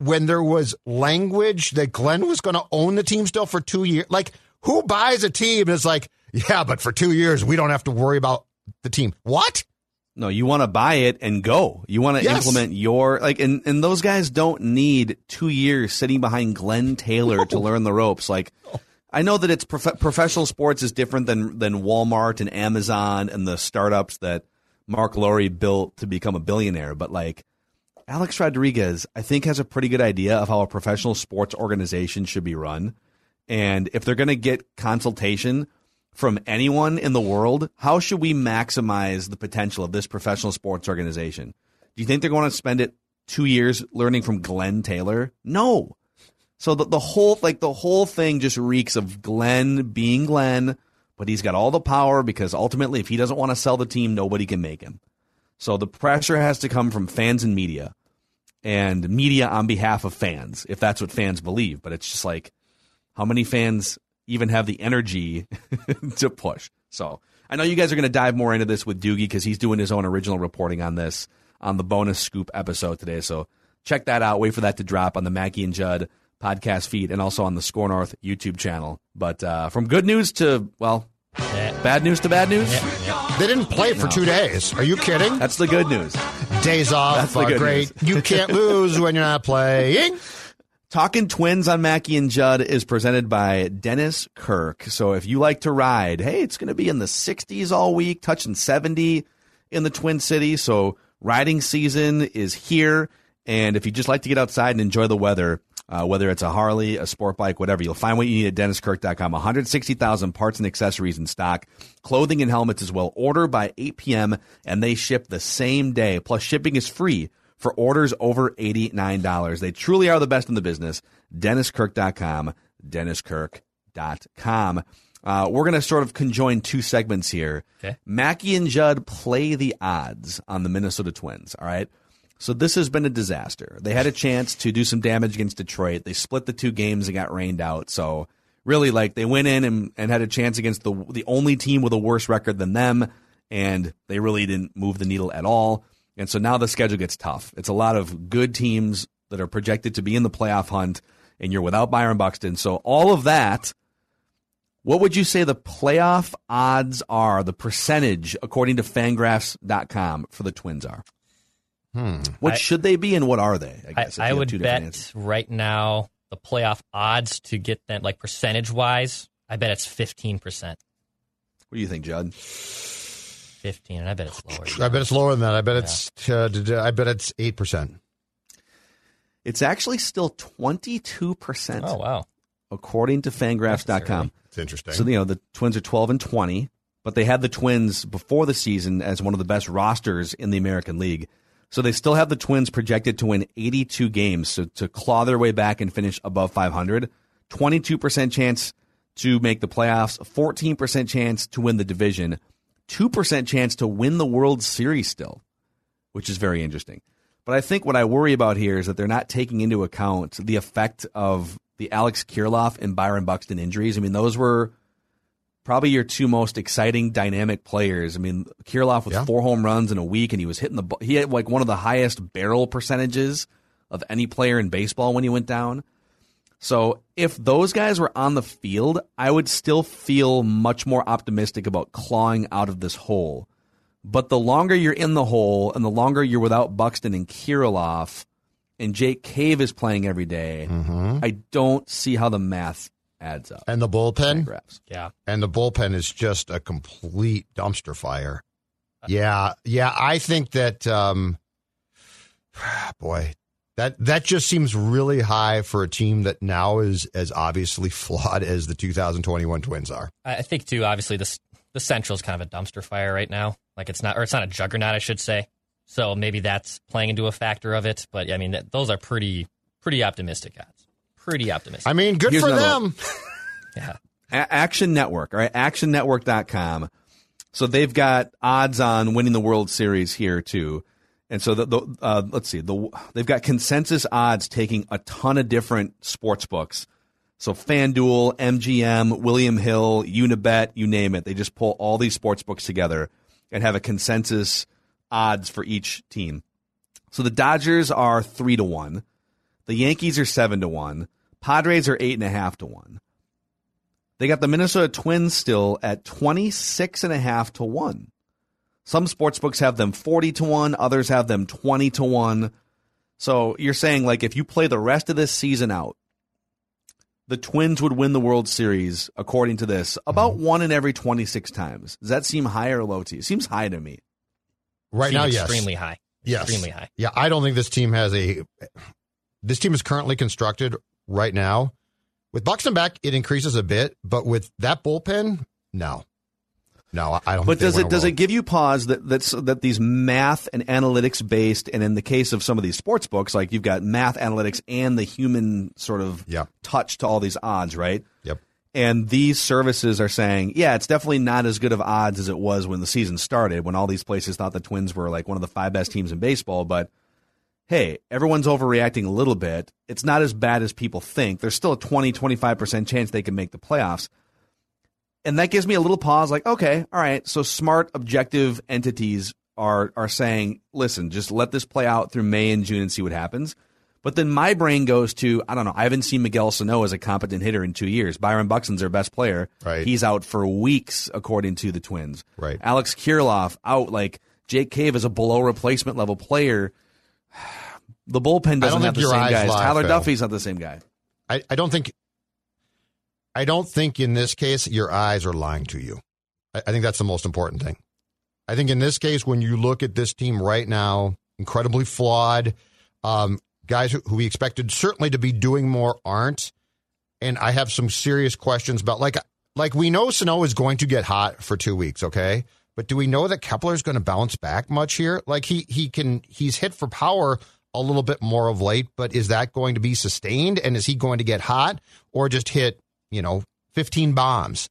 when there was language that Glenn was going to own the team still for two years? Like, who buys a team and is like, yeah, but for two years we don't have to worry about the team? What? No, you want to buy it and go. You want to Yes. implement your like, and and those guys don't need two years sitting behind Glenn Taylor to learn the ropes. Like, I know that it's prof- professional sports is different than than Walmart and Amazon and the startups that Marc Lore built to become a billionaire. But like, Alex Rodriguez, I think has a pretty good idea of how a professional sports organization should be run. And if they're going to get consultation from anyone in the world, how should we maximize the potential of this professional sports organization? Do you think they're going to spend it two years learning from Glenn Taylor? No. So the, the whole like the whole thing just reeks of Glenn being Glenn, but he's got all the power because ultimately, if he doesn't want to sell the team, nobody can make him. So the pressure has to come from fans and media, and media on behalf of fans, if that's what fans believe. But it's just like, how many fans even have the energy to push. So I know you guys are going to dive more into this with Doogie because he's doing his own original reporting on this on the bonus scoop episode today. So check that out. Wait for that to drop on the Mackey and Judd podcast feed and also on the SKOR North YouTube channel. But uh, from good news to, well, bad news to bad news. They didn't play for two days. Are you kidding? That's the good news. Days off That's are great. news. You can't lose when you're not playing. Talking Twins on Mackey and Judd is presented by Dennis Kirk. So if you like to ride, hey, it's going to be in the 60s all week, touching 70 in the Twin Cities. So riding season is here. And if you just like to get outside and enjoy the weather, uh, whether it's a Harley, a sport bike, whatever, you'll find what you need at DennisKirk.com. 160,000 parts and accessories in stock, clothing and helmets as well. Order by 8 p.m. and they ship the same day. Plus, shipping is free for orders over $89. They truly are the best in the business. DennisKirk.com, DennisKirk.com. Uh, we're going to sort of conjoin two segments here. Okay. Mackey and Judd play the odds on the Minnesota Twins. All right. So this has been a disaster. They had a chance to do some damage against Detroit. They split the two games and got rained out. So really, like they went in and, and had a chance against the the only team with a worse record than them, and they really didn't move the needle at all. And so now the schedule gets tough. It's a lot of good teams that are projected to be in the playoff hunt, and you're without Byron Buxton. So all of that. What would you say the playoff odds are, the percentage, according to fangraphs.com, for the Twins are? Hmm. What I- should they be and what are they? I I, guess if I would bet answers. right now the playoff odds to get them, like percentage wise, I bet it's 15%. What do you think, Judd? 15, and I bet it's lower. I bet it's lower than that. I bet it's. Uh, d- d- I bet it's eight percent. It's actually still 22%, Oh, wow. according to fangraphs.com. It's interesting. So, you know, the Twins are 12 and 20, but they had the Twins before the season as one of the best rosters in the American League. So they still have the Twins projected to win 82 games, so to claw their way back and finish above 500. 22% chance to make the playoffs, 14% chance to win the division, 2% chance to win the World Series still, which is very interesting. But I think what I worry about here is that they're not taking into account the effect of the Alex Kirilloff and Byron Buxton injuries. I mean, those were probably your two most exciting dynamic players. I mean, Kirilloff with Yeah. four home runs in a week, and he was hitting the. He had like one of the highest barrel percentages of any player in baseball when he went down. So if those guys were on the field, I would still feel much more optimistic about clawing out of this hole. But the longer you're in the hole and the longer you're without Buxton and Kirilloff, and Jake Cave is playing every day, mm-hmm. I don't see how the math adds up. and the bullpen. Graphs. Yeah. and the bullpen is just a complete dumpster fire. Yeah, yeah, I think that um boy, that that just seems really high for a team that now is as obviously flawed as the 2021 Twins are. I I think too. Obviously, this the Central is kind of a dumpster fire right now. Like it's not, or it's not a juggernaut, I should say. So maybe that's playing into a factor of it. But I mean, that, those are pretty pretty optimistic odds. Pretty optimistic. I mean, good Here's for them. yeah. A- Action Network, all right, actionnetwork.com. So they've got odds on winning the World Series here too. And so the, the uh, let's see, the they've got consensus odds taking a ton of different sports books. So FanDuel, MGM, William Hill, Unibet, you name it. They just pull all these sports books together and have a consensus odds for each team. So the Dodgers are three to one. The Yankees are seven to one. Padres are eight and a half to one. They got the Minnesota Twins still at 26 and a half to 1. Some sports books have them 40 to 1, others have them 20 to 1. So you're saying like if you play the rest of this season out, the Twins would win the World Series according to this about mm-hmm. one in every 26 times. Does that seem high or low to you? It seems high to me. Right Seem now, yes. extremely high. Yes. Extremely high. Yeah, I don't think this team has a. This team is currently constructed right now. With Buxton back, it increases a bit, but with that bullpen, no, no, I don't. But think does it does World. it give you pause that that's that these math and analytics based, and in the case of some of these sports books, like you've got math analytics and the human sort of Yeah. touch to all these odds, right? Yep. And these services are saying, yeah, it's definitely not as good of odds as it was when the season started, when all these places thought the Twins were like one of the five best teams in baseball. But hey, everyone's overreacting a little bit. It's not as bad as people think. There's still a 20, 25% chance they can make the playoffs. and that gives me a little pause. Like, okay, all right. So smart, objective entities are are saying, listen, just let this play out through May and June and see what happens. But then my brain goes to, I don't know, I haven't seen Miguel Sano as a competent hitter in two years. Byron Buxton's their best player. Right. He's out for weeks, according to the Twins. Right. Alex Kirilloff out. Like Jake Cave is a below replacement level player. The bullpen doesn't have think the your same eyes guys. lie, Tyler Phil. Duffey's not the same guy. I, I don't think I don't think in this case your eyes are lying to you. I, I think that's the most important thing. I think in this case, when you look at this team right now, incredibly flawed, um, guys who, who we expected certainly to be doing more aren't, and I have some serious questions about like like we know Sano is going to get hot for two weeks, okay? But do we know that Kepler is going to bounce back much here? Like he he can he's hit for power a little bit more of late, but is that going to be sustained? And is he going to get hot or just hit, you know, 15 bombs?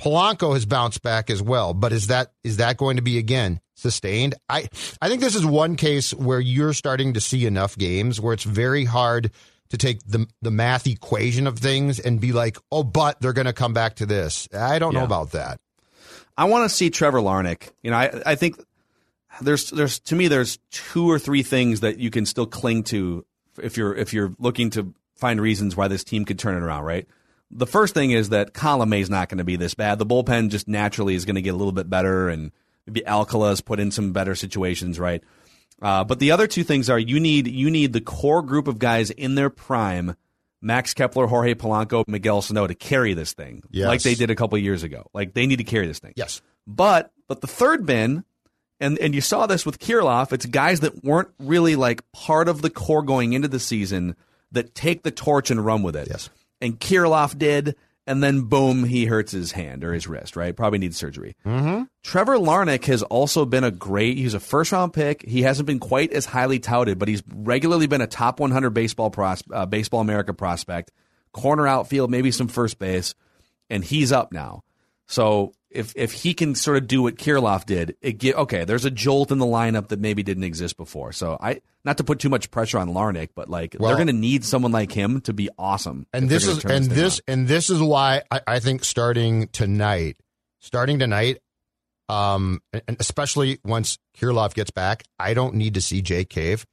Polanco has bounced back as well, but is that is that going to be again sustained? I I think this is one case where you're starting to see enough games where it's very hard to take the the math equation of things and be like, oh, but they're going to come back to this. I don't know about that. I want to see Trevor Larnach. You know, I I think there's there's to me there's two or three things that you can still cling to if you're if you're looking to find reasons why this team could turn it around, right? The first thing is that Colomé is not going to be this bad. The bullpen just naturally is going to get a little bit better, and maybe Alcala Alcala's put in some better situations, right? Uh, but the other two things are you need you need the core group of guys in their prime, Max Kepler, Jorge Polanco, Miguel Sano to carry this thing, Yes. like they did a couple years ago. Like they need to carry this thing. Yes. But but the third bin, and and you saw this with Kirilloff, it's guys that weren't really like part of the core going into the season that take the torch and run with it. Yes. And Kirilloff did, and then boom, he hurts his hand or his wrist, right? Probably needs surgery. Mm-hmm. Trevor Larnach has also been a great. He's a first round pick. He hasn't been quite as highly touted, but he's regularly been a top 100 baseball pros, uh, baseball America prospect, corner outfield, maybe some first base, and he's up now. So if if he can sort of do what Kirilloff did, it get okay. There's a jolt in the lineup that maybe didn't exist before. So I not to put too much pressure on Larnach, but like Well- they're going to need someone like him to be awesome. And this is and thing this and this is why I, I think starting tonight, starting tonight, um, and especially once Kirilloff gets back, I don't need to see Jake Cave.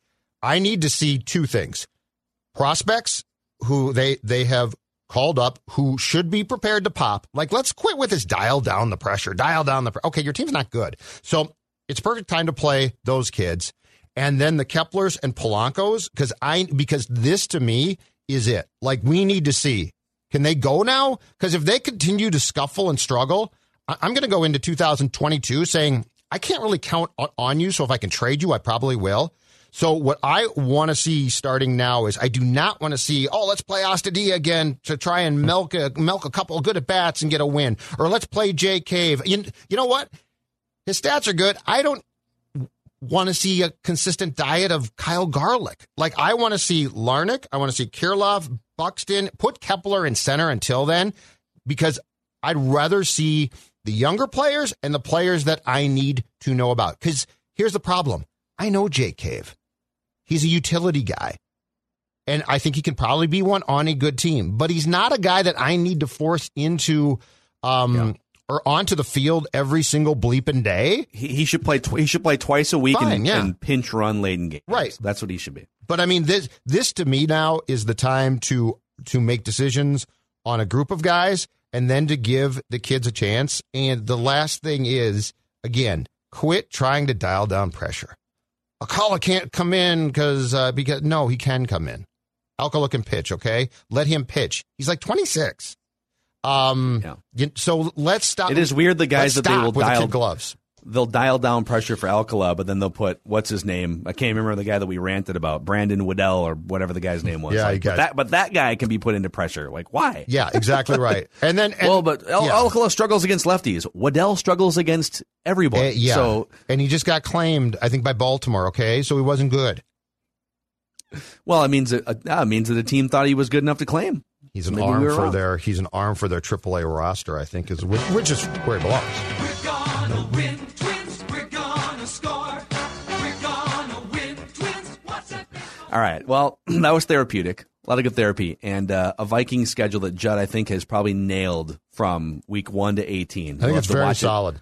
I need to see two things: prospects who they they have called up who should be prepared to pop. Like, let's quit with this dial down the pressure, dial down the. Pre- okay, your team's not good, so it's perfect time to play those kids, and then the Keplers and Polancos because I because this to me is it. Like, we need to see can they go now? Because if they continue to scuffle and struggle, I'm going to go into 2022 saying I can't really count on you. So if I can trade you, I probably will. So what I want to see starting now is I do not want to see oh let's play Astudillo again to try and milk a milk a couple of good at bats and get a win or let's play Jay Cave. You, you know what? His stats are good. I don't want to see a consistent diet of Kyle Garlick. Like I want to see Larnach, I want to see Kirilloff, Buxton, put Kepler in center until then, because I'd rather see the younger players and the players that I need to know about. Because here's the problem: I know Jake Cave. He's a utility guy. And I think he can probably be one on a good team, but he's not a guy that I need to force into um, or onto the field every single bleeping day. he, he should play. Tw- he should play twice a week Fine, and, yeah. and pinch run late in games. Right. That's what he should be. But I mean, this this to me now is the time to to make decisions on a group of guys and then to give the kids a chance. And the last thing is again, quit trying to dial down pressure. Alcala can't come in because uh, because no, he can come in. Alcala can pitch. Okay, let him pitch. He's like twenty six. Um, Yeah. so let's stop. It is weird the guys that they will with the dial gloves. They'll dial down pressure for Alcala, but then they'll put what's his name? I can't remember the guy that we ranted about, Brandon Waddell or whatever the guy's name was. Yeah, Like, you but that but that guy can be put into pressure. Like why? Yeah, exactly right. And then and, well, but Al- yeah. Alcala struggles against lefties. Waddell struggles against everybody. Uh, yeah. So and he just got claimed, I think, by Baltimore. Okay, so he wasn't good. well, it means that, uh, it means that the team thought he was good enough to claim. He's an Maybe arm we for wrong. their. He's an arm for their AAA roster. I think is which, which is where he belongs. All right. Well, that was therapeutic. A lot of good therapy and uh, a Viking schedule that Judd I think has probably nailed from week one to eighteen. I think We'll it's very watch it solid.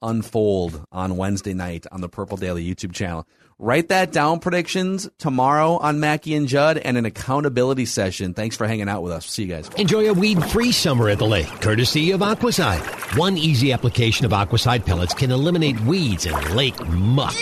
unfold on Wednesday night on the Purple Daily YouTube channel. Write that down. Predictions tomorrow on Mackey and Judd and an accountability session. Thanks for hanging out with us. See you guys. Enjoy a weed-free summer at the lake, courtesy of Aquacide. One easy application of Aquacide pellets can eliminate weeds and lake muck.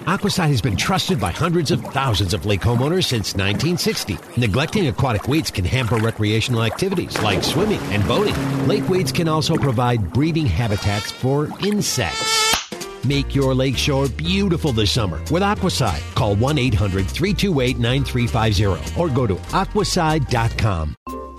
Aquacide has been trusted by hundreds of thousands of lake homeowners since 1960. Neglecting aquatic weeds can hamper recreational activities like swimming and boating. Lake weeds can also provide breeding habitats for insects. Make your lakeshore beautiful this summer with Aquacide. Call 1 800 328 9350 or go to aquacide.com.